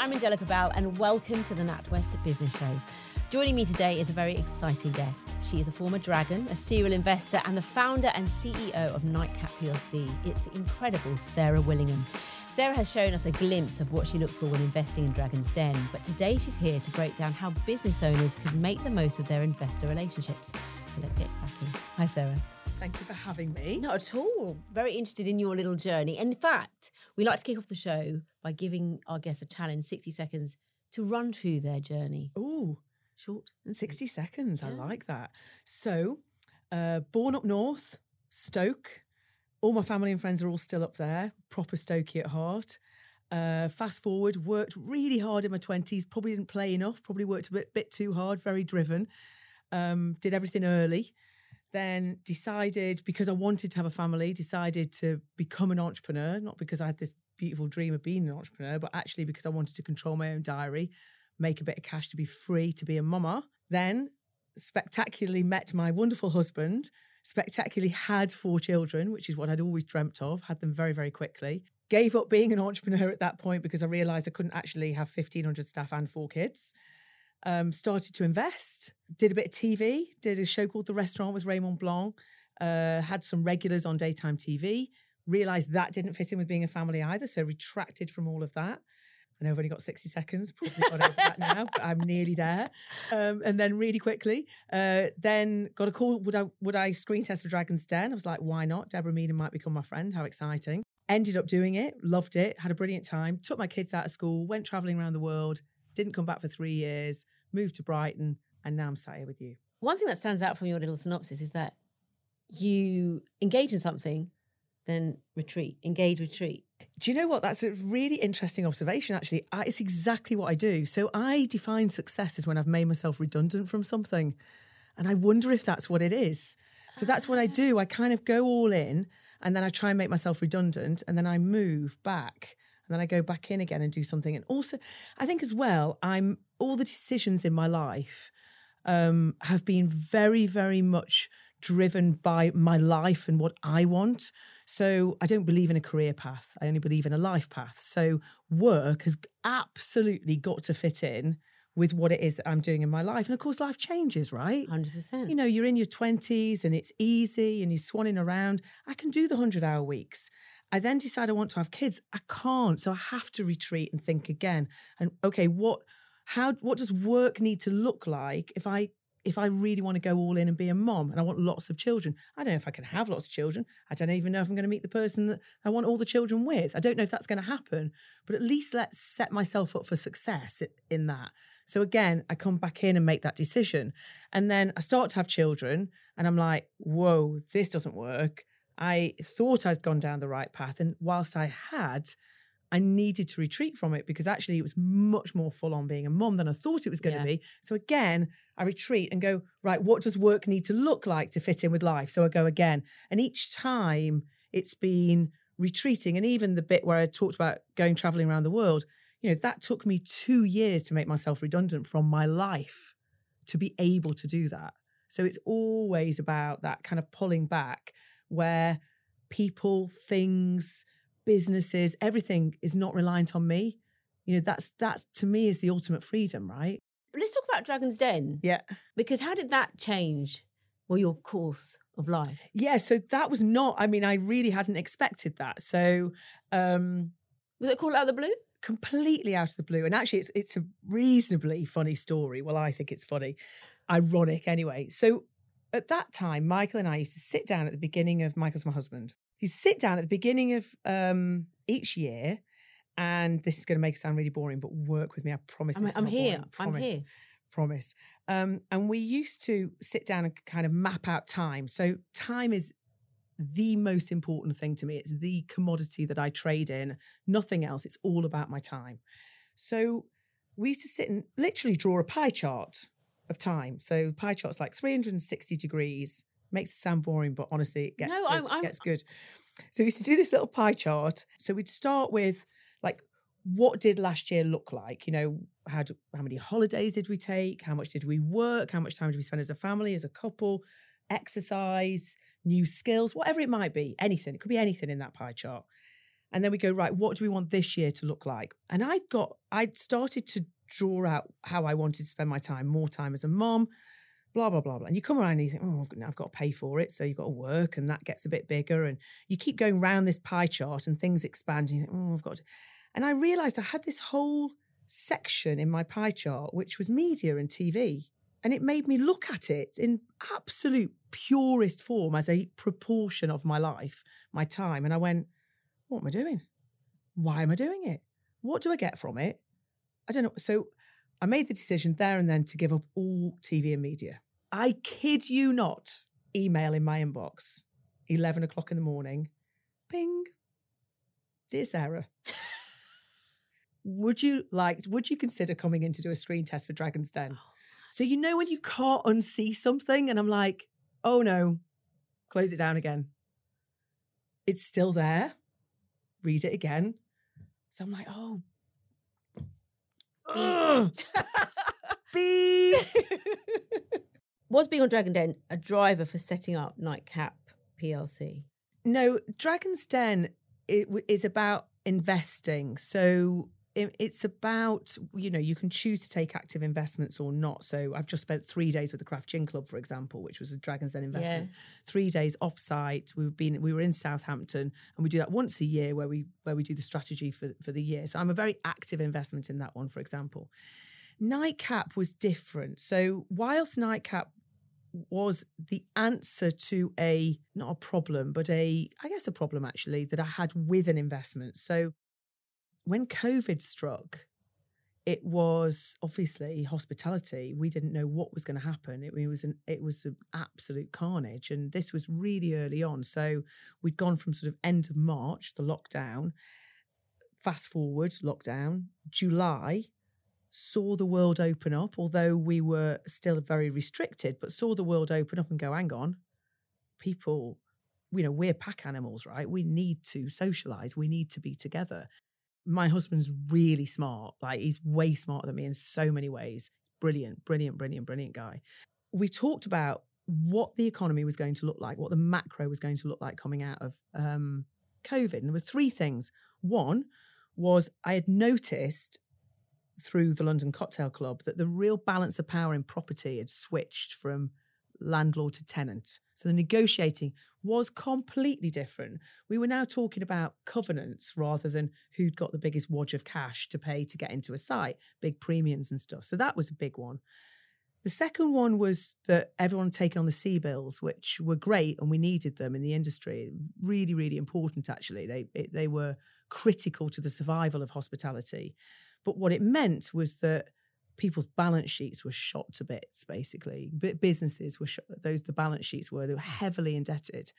I'm Angelica Bell, and welcome to the NatWest Business Show. Joining me today is a very exciting guest. She is a former dragon, a serial investor, and the founder and CEO of Nightcap PLC. It's the incredible Sarah Willingham. Sarah has shown us a glimpse of what she looks for when investing in Dragon's Den, but today she's here to break down how business owners could make the most of their investor relationships. So let's get cracking. Hi, Sarah. Thank you for having me. Not at all. Very interested in your little journey. In fact, we like to kick off the show by giving our guests a challenge 60 seconds to run through their journey. Ooh, Short and 60 seconds. I like that. So, uh, born up north, Stoke. All my family and friends are all still up there, proper Stokey at heart. Uh, fast forward, worked really hard in my 20s, probably didn't play enough, probably worked a bit, bit too hard, very driven. Um, did everything early. Then decided, because I wanted to have a family, decided to become an entrepreneur, not because I had this beautiful dream of being an entrepreneur, but actually because I wanted to control my own diary, make a bit of cash to be free to be a mama. Then spectacularly met my wonderful husband, spectacularly had four children, which is what I'd always dreamt of, had them very, very quickly. Gave up being an entrepreneur at that point because I realized I couldn't actually have 1,500 staff and four kids. Um, started to invest, did a bit of TV, did a show called The Restaurant with Raymond Blanc, uh, had some regulars on daytime TV, realized that didn't fit in with being a family either, so retracted from all of that. I know I've only got 60 seconds, probably got over that now, but I'm nearly there. Um, and then really quickly, uh, then got a call. Would I would I screen test for Dragon's Den? I was like, why not? Deborah Meaden might become my friend. How exciting. Ended up doing it, loved it, had a brilliant time, took my kids out of school, went traveling around the world, didn't come back for three years, moved to Brighton, and now I'm sat here with you. One thing that stands out from your little synopsis is that you engage in something, then retreat, engage, retreat. Do you know what? That's a really interesting observation, actually. I, it's exactly what I do. So I define success as when I've made myself redundant from something. And I wonder if that's what it is. So that's what I do. I kind of go all in and then I try and make myself redundant and then I move back and then I go back in again and do something. And also, I think as well, I'm all the decisions in my life um, have been very, very much driven by my life and what I want. So I don't believe in a career path. I only believe in a life path. So work has absolutely got to fit in with what it is that I'm doing in my life. And of course, life changes, right? 100%. You know, you're in your 20s and it's easy and you're swanning around. I can do the 100 hour weeks. I then decide I want to have kids. I can't. So I have to retreat and think again. And okay, what how what does work need to look like if I if I really want to go all in and be a mom and I want lots of children? I don't know if I can have lots of children. I don't even know if I'm going to meet the person that I want all the children with. I don't know if that's going to happen, but at least let's set myself up for success in that. So again, I come back in and make that decision. And then I start to have children and I'm like, whoa, this doesn't work. I thought I'd gone down the right path. And whilst I had, I needed to retreat from it because actually it was much more full on being a mom than I thought it was going Yeah. to be. So again, I retreat and go, right, what does work need to look like to fit in with life? So I go again. And each time it's been retreating. And even the bit where I talked about going traveling around the world, you know, that took me two years to make myself redundant from my life to be able to do that. So it's always about that kind of pulling back where people, things, businesses, everything is not reliant on me. You know, that's that's to me is the ultimate freedom, right? Let's talk about Dragon's Den. Yeah. Because how did that change well, your course of life? Yeah. So that was not, I mean, I really hadn't expected that. So um Was it called Out of the Blue? completely out of the blue. And actually it's it's a reasonably funny story. Well, I think it's funny. Ironic anyway. So at that time, Michael and I used to sit down at the beginning of Michael's my husband. You sit down at the beginning of um, each year, and this is going to make it sound really boring, but work with me. I promise. I'm, I'm here. boring, I'm promise, here. Promise. Um, and we used to sit down and kind of map out time. So time is the most important thing to me. It's the commodity that I trade in. Nothing else. It's all about my time. So we used to sit and literally draw a pie chart of time. So pie chart's like 360 degrees. Makes it sound boring, but honestly, it gets No, good. It gets good. So we used to do this little pie chart. So we'd start with like, what did last year look like? You know, how do, how many holidays did we take? How much did we work? How much time did we spend as a family, as a couple? Exercise, new skills, whatever it might be, anything. It could be anything in that pie chart. And then we go, right, what do we want this year to look like? And I got, I'd started to draw out how I wanted to spend my time, more time as a mom, blah, blah, blah, blah. And you come around and you think, oh, I've got, I've got to pay for it. So you've got to work and that gets a bit bigger. And you keep going round this pie chart and things expand. And you think, oh, I've got to. And I realized I had this whole section in my pie chart, which was media and TV. And it made me look at it in absolute purest form as a proportion of my life, my time. And I went, what am I doing? Why am I doing it? What do I get from it? I don't know. So I made the decision there and then to give up all TV and media. I kid you not, email in my inbox, 11 o'clock in the morning, ping, dear Sarah. would you like, would you consider coming in to do a screen test for Dragon's Den? Oh so you know when you can't unsee something, and I'm like, oh no, close it down again. It's still there. Read it again. So I'm like, oh. B. Was being on Dragon Den a driver for setting up Nightcap PLC? No, Dragon's Den is about investing. So it's about you know you can choose to take active investments or not. So i've just spent three days with the craft gin club for example which was a dragon's den investment. Yeah. three days off site we've been we were in southampton and we do that once a year where we where we do the strategy for for the year. So i'm a very active investment in that one for example. Nightcap was different. So whilst nightcap was the answer to a not a problem but a i guess a problem actually that i had with an investment. So when COVID struck, it was obviously hospitality. We didn't know what was going to happen. It, it, was an it was an absolute carnage, and this was really early on. So we'd gone from sort of end of March, the lockdown. Fast forward, lockdown, July saw the world open up, although we were still very restricted, but saw the world open up and go, hang on, people, you know, we're pack animals, right? We need to socialize, we need to be together my husband's really smart. Like he's way smarter than me in so many ways. Brilliant, brilliant, brilliant, brilliant guy. We talked about what the economy was going to look like, what the macro was going to look like coming out of um, COVID. And there were three things. One was I had noticed through the London Cocktail Club that the real balance of power in property had switched from landlord to tenant. So the negotiating was completely different. We were now talking about covenants rather than who'd got the biggest wad of cash to pay to get into a site, big premiums and stuff. So that was a big one. The second one was that everyone taken on the CBILS, which were great and we needed them in the industry. Really, really important, actually. They, it, they were critical to the survival of hospitality. But what it meant was that people's balance sheets were shot to bits basically. But businesses were shot, those the balance sheets were they were heavily indebted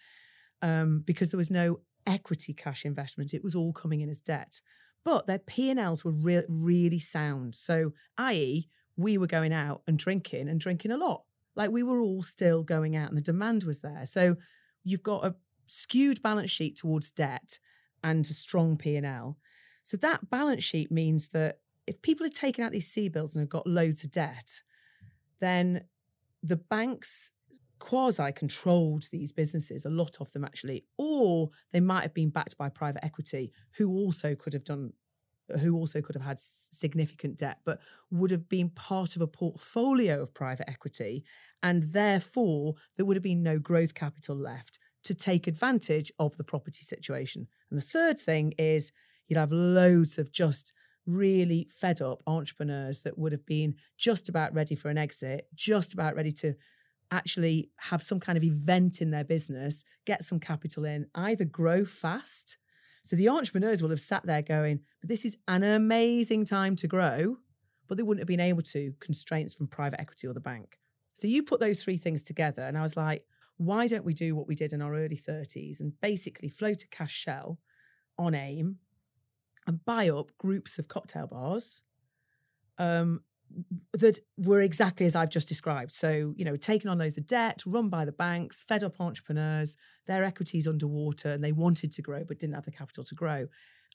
um, because there was no equity cash investment. It was all coming in as debt. But their p&l's were re- really sound. So i.e we were going out and drinking and drinking a lot. Like we were all still going out and the demand was there. So you've got a skewed balance sheet towards debt and a strong p&l so that balance sheet means that if people had taken out these CBILS and had got loads of debt, then the banks quasi controlled these businesses, a lot of them actually, or they might have been backed by private equity who also could have done who also could have had significant debt, but would have been part of a portfolio of private equity. And therefore, there would have been no growth capital left to take advantage of the property situation. And the third thing is you'd have loads of just really fed up entrepreneurs that would have been just about ready for an exit, just about ready to actually have some kind of event in their business, get some capital in, either grow fast. So the entrepreneurs will have sat there going, but this is an amazing time to grow, but they wouldn't have been able to, constraints from private equity or the bank. So you put those three things together, and I was like, why don't we do what we did in our early 30s and basically float a cash shell on AIM and buy up groups of cocktail bars um, that were exactly as I've just described. So, you know, taking on loads of debt, run by the banks, fed up entrepreneurs, their equities underwater, and they wanted to grow but didn't have the capital to grow,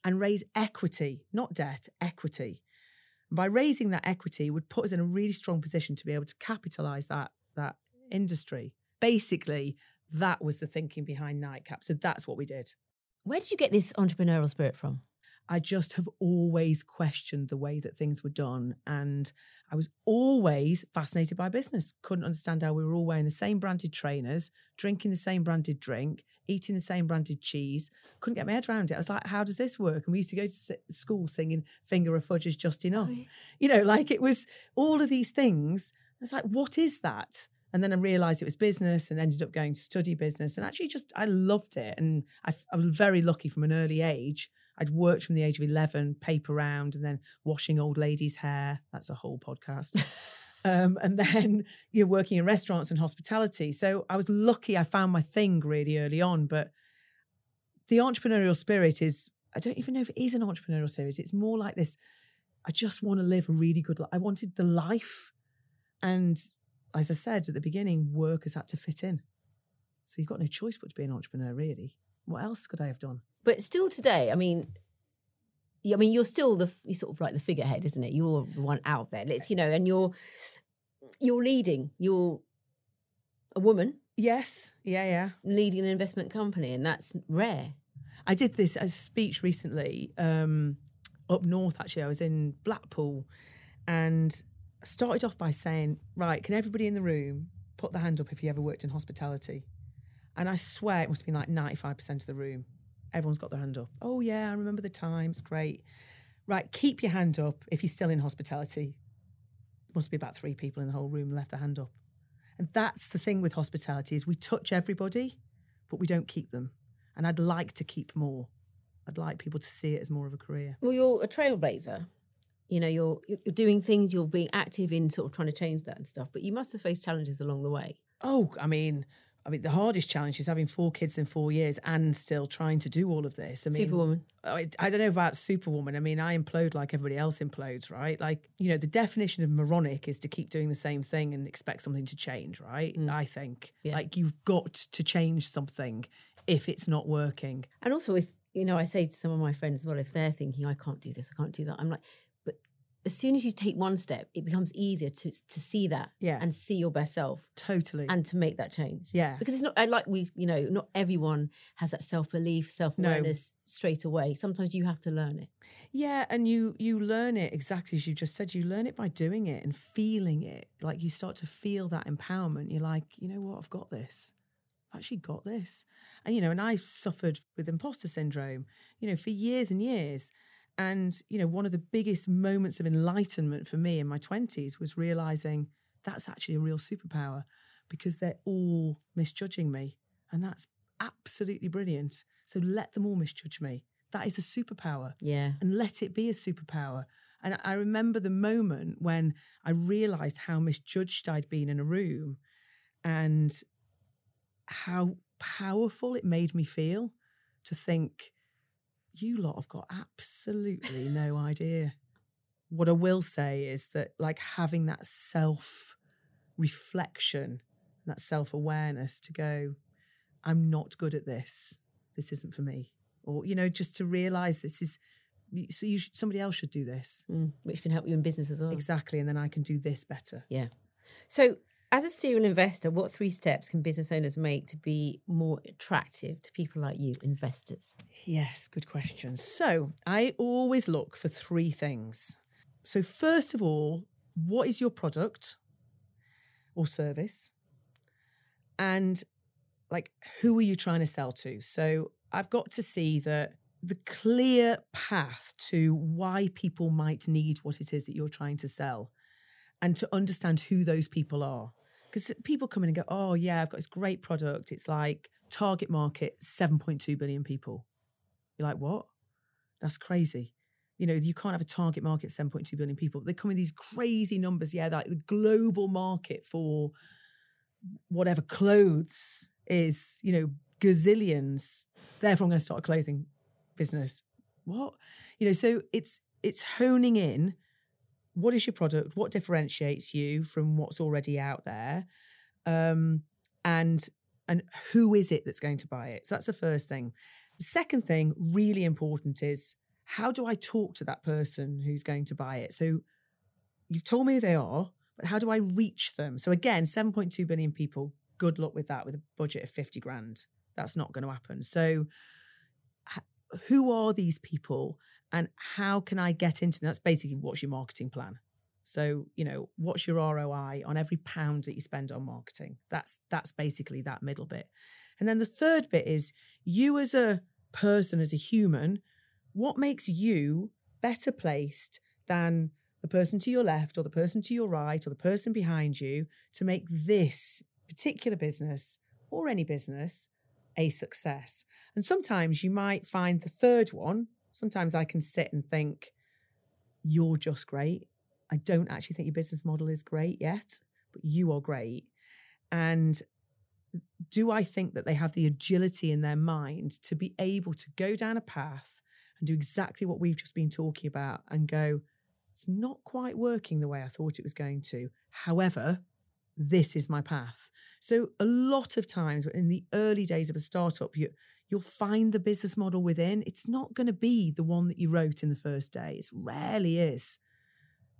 and raise equity, not debt, equity. By raising that equity would put us in a really strong position to be able to capitalize that that industry. Basically, that was the thinking behind Nightcap. So that's what we did. Where did you get this entrepreneurial spirit from? I just have always questioned the way that things were done. And I was always fascinated by business. Couldn't understand how we were all wearing the same branded trainers, drinking the same branded drink, eating the same branded cheese. Couldn't get my head around it. I was like, how does this work? And we used to go to school singing Finger of Fudge is just oh, enough. Oh, yeah. You know, like it was all of these things. I was like, what is that? And then I realized it was business and ended up going to study business. And actually, just I loved it. And I, I was very lucky from an early age I'd worked from the age of 11, paper round, and then washing old ladies' hair. That's a whole podcast. um, and then you know, working in restaurants and hospitality. So I was lucky I found my thing really early on. But the entrepreneurial spirit is, I don't even know if it is an entrepreneurial spirit. It's more like this I just want to live a really good life. I wanted the life. And as I said at the beginning, work has had to fit in. So you've got no choice but to be an entrepreneur, really. What else could I have done? But still today, I mean, I mean, you're still the you're sort of like the figurehead, isn't it? You're the one out there. Let's you know, and you're you're leading. You're a woman. Yes. Yeah. Yeah. Leading an investment company, and that's rare. I did this as a speech recently um, up north. Actually, I was in Blackpool, and I started off by saying, "Right, can everybody in the room put their hand up if you ever worked in hospitality?" And I swear it must have been like ninety five percent of the room Everyone's got their hand up. Oh, yeah, I remember the times. Great. Right, keep your hand up if you're still in hospitality. Must be about three people in the whole room left their hand up. And that's the thing with hospitality is we touch everybody, but we don't keep them. And I'd like to keep more. I'd like people to see it as more of a career. Well, you're a trailblazer. You know, you're you're doing things, you're being active in sort of trying to change that and stuff. But you must have faced challenges along the way. Oh, I mean, I mean, the hardest challenge is having four kids in four years and still trying to do all of this. I mean, Superwoman. I, I, don't know about Superwoman. I mean, I implode like everybody else implodes, right? Like, you know, the definition of moronic is to keep doing the same thing and expect something to change, right? Mm. I think. Yeah. Like, you've got to change something if it's not working. And also, with, you know, I say to some of my friends, well, if they're thinking, I can't do this, I can't do that, I'm like, as soon as you take one step, it becomes easier to to see that yeah. and see your best self. Totally. And to make that change. Yeah. Because it's not I like we, you know, not everyone has that self-belief, self-awareness no. straight away. Sometimes you have to learn it. Yeah, and you you learn it exactly as you just said. You learn it by doing it and feeling it. Like you start to feel that empowerment. You're like, you know what, I've got this. I've actually got this. And you know, and I've suffered with imposter syndrome, you know, for years and years. And, you know, one of the biggest moments of enlightenment for me in my 20s was realizing that's actually a real superpower because they're all misjudging me. And that's absolutely brilliant. So let them all misjudge me. That is a superpower. Yeah. And let it be a superpower. And I remember the moment when I realized how misjudged I'd been in a room and how powerful it made me feel to think, you lot have got absolutely no idea. What I will say is that, like, having that self reflection, that self awareness to go, I'm not good at this. This isn't for me. Or, you know, just to realize this is, so you should, somebody else should do this. Mm, which can help you in business as well. Exactly. And then I can do this better. Yeah. So as a serial investor, what three steps can business owners make to be more attractive to people like you, investors? Yes, good question. So I always look for three things. So, first of all, what is your product or service? And like, who are you trying to sell to? So, I've got to see that the clear path to why people might need what it is that you're trying to sell and to understand who those people are. Because people come in and go, oh, yeah, I've got this great product. It's like target market, 7.2 billion people. You're like, what? That's crazy. You know, you can't have a target market, 7.2 billion people. They come in these crazy numbers. Yeah, like the global market for whatever clothes is, you know, gazillions. Therefore, I'm going to start a clothing business. What? You know, so it's it's honing in what is your product? What differentiates you from what's already out there? Um, and and who is it that's going to buy it? So that's the first thing. The second thing, really important, is how do I talk to that person who's going to buy it? So you've told me who they are, but how do I reach them? So again, 7.2 billion people, good luck with that with a budget of 50 grand. That's not going to happen. So who are these people and how can I get into? That's basically what's your marketing plan. So, you know, what's your ROI on every pound that you spend on marketing? That's that's basically that middle bit. And then the third bit is you as a person, as a human, what makes you better placed than the person to your left or the person to your right or the person behind you to make this particular business or any business a success. And sometimes you might find the third one. Sometimes I can sit and think, you're just great. I don't actually think your business model is great yet, but you are great. And do I think that they have the agility in their mind to be able to go down a path and do exactly what we've just been talking about and go, it's not quite working the way I thought it was going to. However, this is my path. So a lot of times in the early days of a startup, you you'll find the business model within. It's not going to be the one that you wrote in the first days. Rarely is.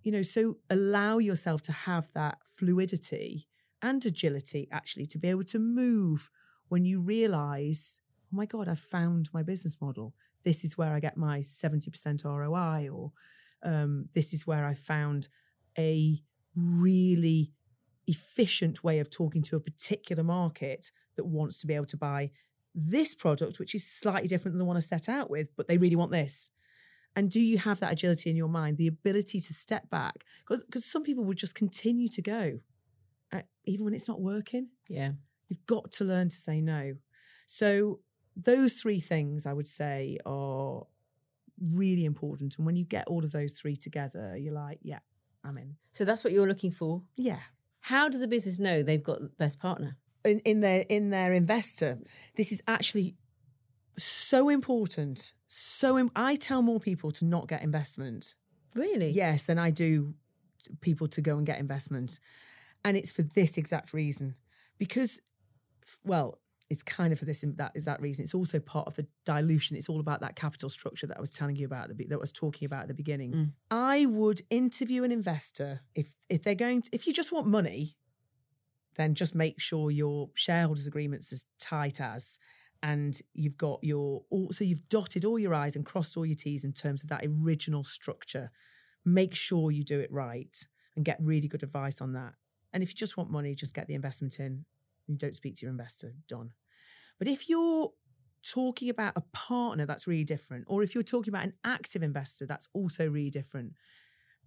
You know, so allow yourself to have that fluidity and agility actually to be able to move when you realize, oh my God, I've found my business model. This is where I get my 70% ROI, or um, this is where I found a really efficient way of talking to a particular market that wants to be able to buy this product, which is slightly different than the one I set out with, but they really want this. And do you have that agility in your mind, the ability to step back? Because some people would just continue to go, uh, even when it's not working. Yeah. You've got to learn to say no. So, those three things I would say are really important. And when you get all of those three together, you're like, yeah, I'm in. So that's what you're looking for. Yeah. How does a business know they've got the best partner? In, in their in their investor, this is actually so important. So Im- I tell more people to not get investment. Really? Yes, than I do people to go and get investment, and it's for this exact reason. Because, well, it's kind of for this that is that reason. It's also part of the dilution. It's all about that capital structure that I was telling you about that I was talking about at the beginning. Mm. I would interview an investor if if they're going to, if you just want money, then just make sure your shareholders agreements as tight as and you've got your also you've dotted all your i's and crossed all your t's in terms of that original structure. Make sure you do it right and get really good advice on that. And if you just want money, just get the investment in you don't speak to your investor, done. But if you're talking about a partner, that's really different. Or if you're talking about an active investor, that's also really different.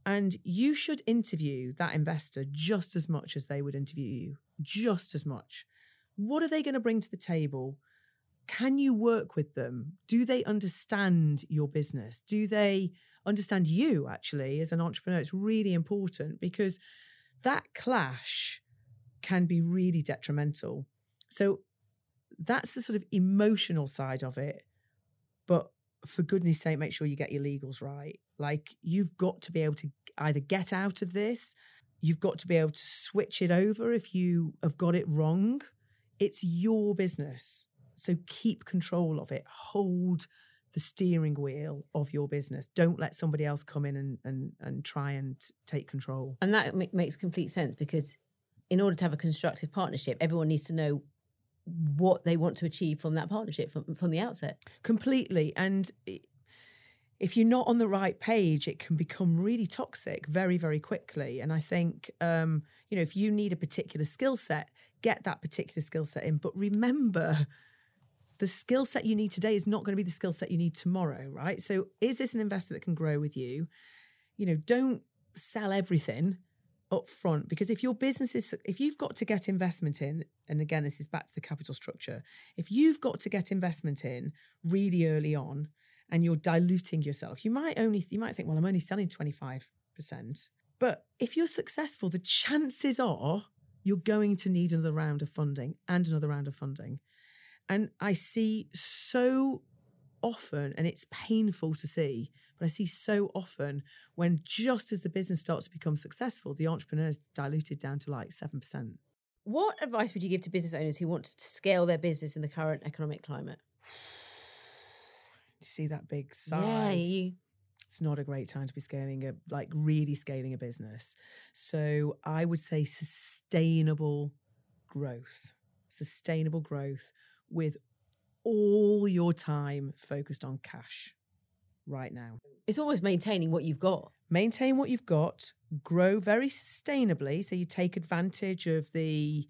And you should interview that investor just as much as they would interview you, just as much. What are they going to bring to the table? Can you work with them? Do they understand your business? Do they understand you actually as an entrepreneur? It's really important because that clash can be really detrimental. So that's the sort of emotional side of it. But for goodness sake, make sure you get your legals right. Like you've got to be able to either get out of this, you've got to be able to switch it over if you have got it wrong. It's your business. So keep control of it. Hold the steering wheel of your business. Don't let somebody else come in and and, and try and take control. And that makes complete sense because in order to have a constructive partnership, everyone needs to know what they want to achieve from that partnership from, from the outset. Completely. And if you're not on the right page, it can become really toxic very, very quickly. And I think, um, you know, if you need a particular skill set, get that particular skill set in. But remember, the skill set you need today is not going to be the skill set you need tomorrow, right? So, is this an investor that can grow with you? You know, don't sell everything up front because if your business is if you've got to get investment in and again this is back to the capital structure if you've got to get investment in really early on and you're diluting yourself you might only you might think well i'm only selling 25% but if you're successful the chances are you're going to need another round of funding and another round of funding. And i see so often and it's painful to see but I see so often when just as the business starts to become successful, the entrepreneur's diluted down to like 7%. What advice would you give to business owners who want to scale their business in the current economic climate? You see that big sigh? Yeah, you. It's not a great time to be scaling a like really scaling a business. So I would say sustainable growth. Sustainable growth with all your time focused on cash right now. It's almost maintaining what you've got. Maintain what you've got, grow very sustainably. So you take advantage of the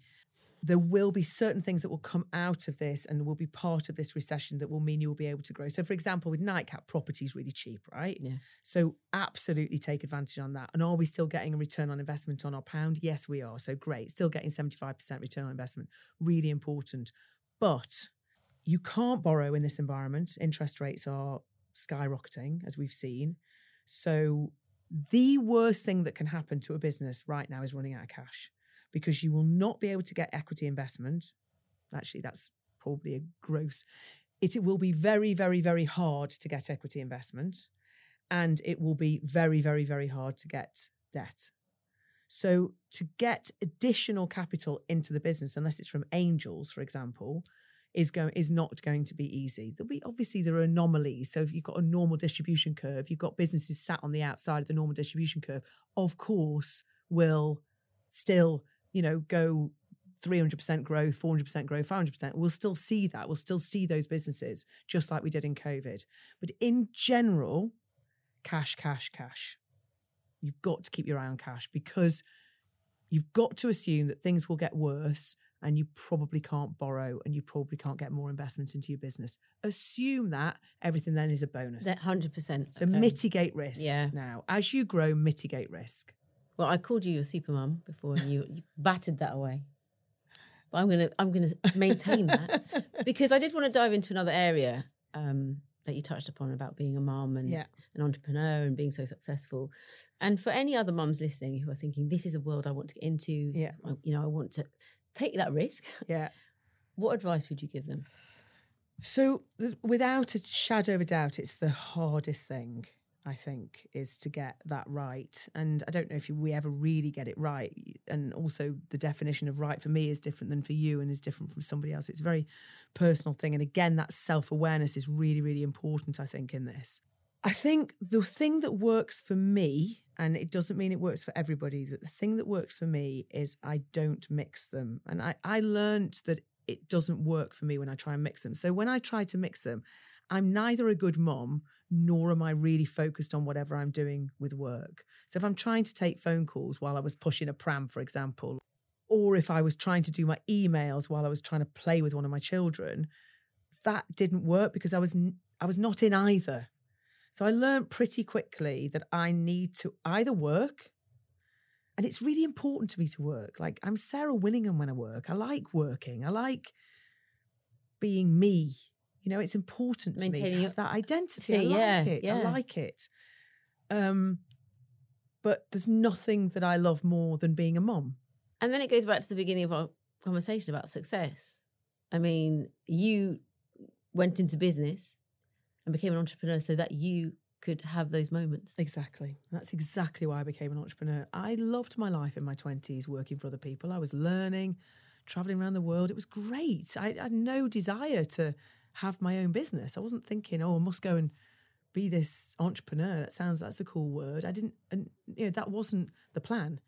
there will be certain things that will come out of this and will be part of this recession that will mean you will be able to grow. So, for example, with Nightcap, property is really cheap, right? Yeah. So, absolutely take advantage on that. And are we still getting a return on investment on our pound? Yes, we are. So, great. Still getting 75% return on investment. Really important. But you can't borrow in this environment. Interest rates are skyrocketing, as we've seen. So, the worst thing that can happen to a business right now is running out of cash because you will not be able to get equity investment. Actually, that's probably a gross. It, it will be very, very, very hard to get equity investment, and it will be very, very, very hard to get debt. So, to get additional capital into the business, unless it's from angels, for example, is going is not going to be easy. There'll be obviously there are anomalies. So if you've got a normal distribution curve, you've got businesses sat on the outside of the normal distribution curve, of course, will still you know, go 300% growth, 400% growth, 500%, we'll still see that. We'll still see those businesses just like we did in COVID. But in general, cash, cash, cash. You've got to keep your eye on cash because you've got to assume that things will get worse and you probably can't borrow and you probably can't get more investment into your business. Assume that everything then is a bonus. That 100%. So okay. mitigate risk yeah. now. As you grow, mitigate risk. Well, I called you your super mum before, and you, you battered that away. But I'm gonna I'm gonna maintain that because I did want to dive into another area um, that you touched upon about being a mum and yeah. an entrepreneur and being so successful. And for any other mums listening who are thinking this is a world I want to get into, yeah. you know, I want to take that risk. Yeah. What advice would you give them? So, without a shadow of a doubt, it's the hardest thing I think, is to get that right. And I don't know if we ever really get it right. And also, the definition of right for me is different than for you and is different from somebody else. It's a very personal thing. And again, that self awareness is really, really important, I think, in this. I think the thing that works for me, and it doesn't mean it works for everybody, that the thing that works for me is I don't mix them. And I, I learned that it doesn't work for me when I try and mix them. So when I try to mix them, I'm neither a good mom nor am I really focused on whatever I'm doing with work. So if I'm trying to take phone calls while I was pushing a pram, for example, or if I was trying to do my emails while I was trying to play with one of my children, that didn't work because I was I was not in either. So I learned pretty quickly that I need to either work and it's really important to me to work. Like I'm Sarah Willingham when I work. I like working. I like being me you know, it's important to Maintaining me to have that identity. I like yeah, it. Yeah. I like it. Um, but there's nothing that I love more than being a mom. And then it goes back to the beginning of our conversation about success. I mean, you went into business and became an entrepreneur so that you could have those moments. Exactly. That's exactly why I became an entrepreneur. I loved my life in my 20s working for other people. I was learning, traveling around the world. It was great. I, I had no desire to have my own business. I wasn't thinking, oh, I must go and be this entrepreneur. That sounds that's a cool word. I didn't, and you know, that wasn't the plan.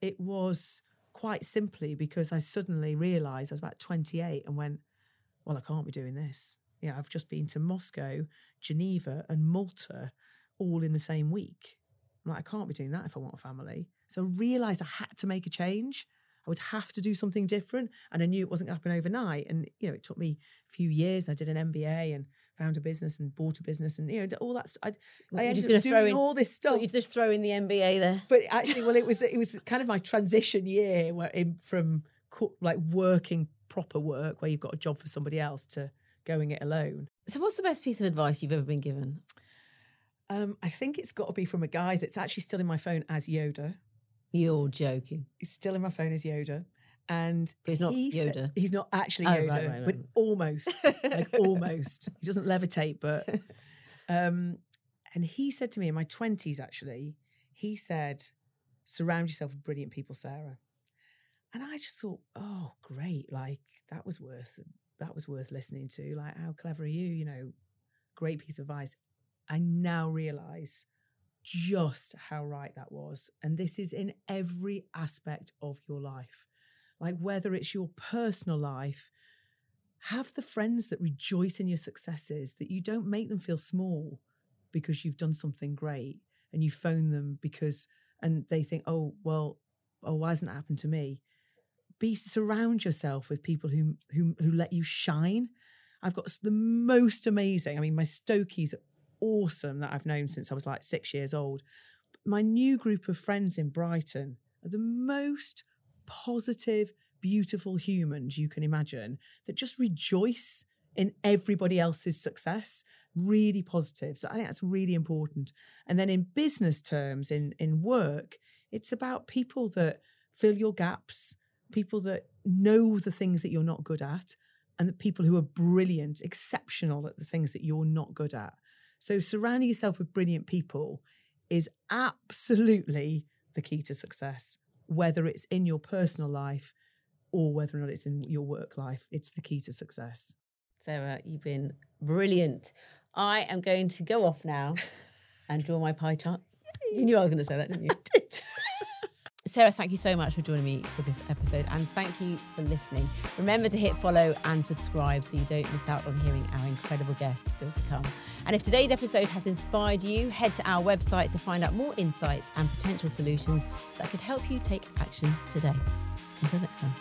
It was quite simply because I suddenly realised I was about 28 and went, well, I can't be doing this. Yeah, I've just been to Moscow, Geneva, and Malta all in the same week. I'm like, I can't be doing that if I want a family. So I realised I had to make a change. I would have to do something different. And I knew it wasn't going to happen overnight. And, you know, it took me a few years. I did an MBA and found a business and bought a business and, you know, all that. I, I ended up doing in, all this stuff. You just throw in the MBA there. But actually, well, it was, it was kind of my transition year where in, from like working proper work where you've got a job for somebody else to going it alone. So what's the best piece of advice you've ever been given? Um, I think it's got to be from a guy that's actually still in my phone as Yoda. You're joking. He's still in my phone as Yoda. And but he's not he Yoda. He's not actually oh, Yoda, right, right, but right. almost, like almost. He doesn't levitate, but. Um, and he said to me in my 20s, actually, he said, surround yourself with brilliant people, Sarah. And I just thought, oh, great. Like, that was worth, that was worth listening to. Like, how clever are you? You know, great piece of advice. I now realize just how right that was. And this is in every aspect of your life. Like whether it's your personal life, have the friends that rejoice in your successes, that you don't make them feel small because you've done something great and you phone them because, and they think, oh, well, oh, why hasn't that happened to me? Be surround yourself with people who who who let you shine. I've got the most amazing. I mean, my Stokies are awesome that I've known since I was like six years old. My new group of friends in Brighton are the most positive, beautiful humans you can imagine that just rejoice in everybody else's success really positive so i think that's really important and then in business terms in in work it's about people that fill your gaps people that know the things that you're not good at and the people who are brilliant exceptional at the things that you're not good at so surrounding yourself with brilliant people is absolutely the key to success whether it's in your personal life or whether or not it's in your work life. It's the key to success. Sarah, you've been brilliant. I am going to go off now and draw my pie chart. You knew I was going to say that, didn't you? I did. Sarah, thank you so much for joining me for this episode and thank you for listening. Remember to hit follow and subscribe so you don't miss out on hearing our incredible guests still to come. And if today's episode has inspired you, head to our website to find out more insights and potential solutions that could help you take action today. Until next time.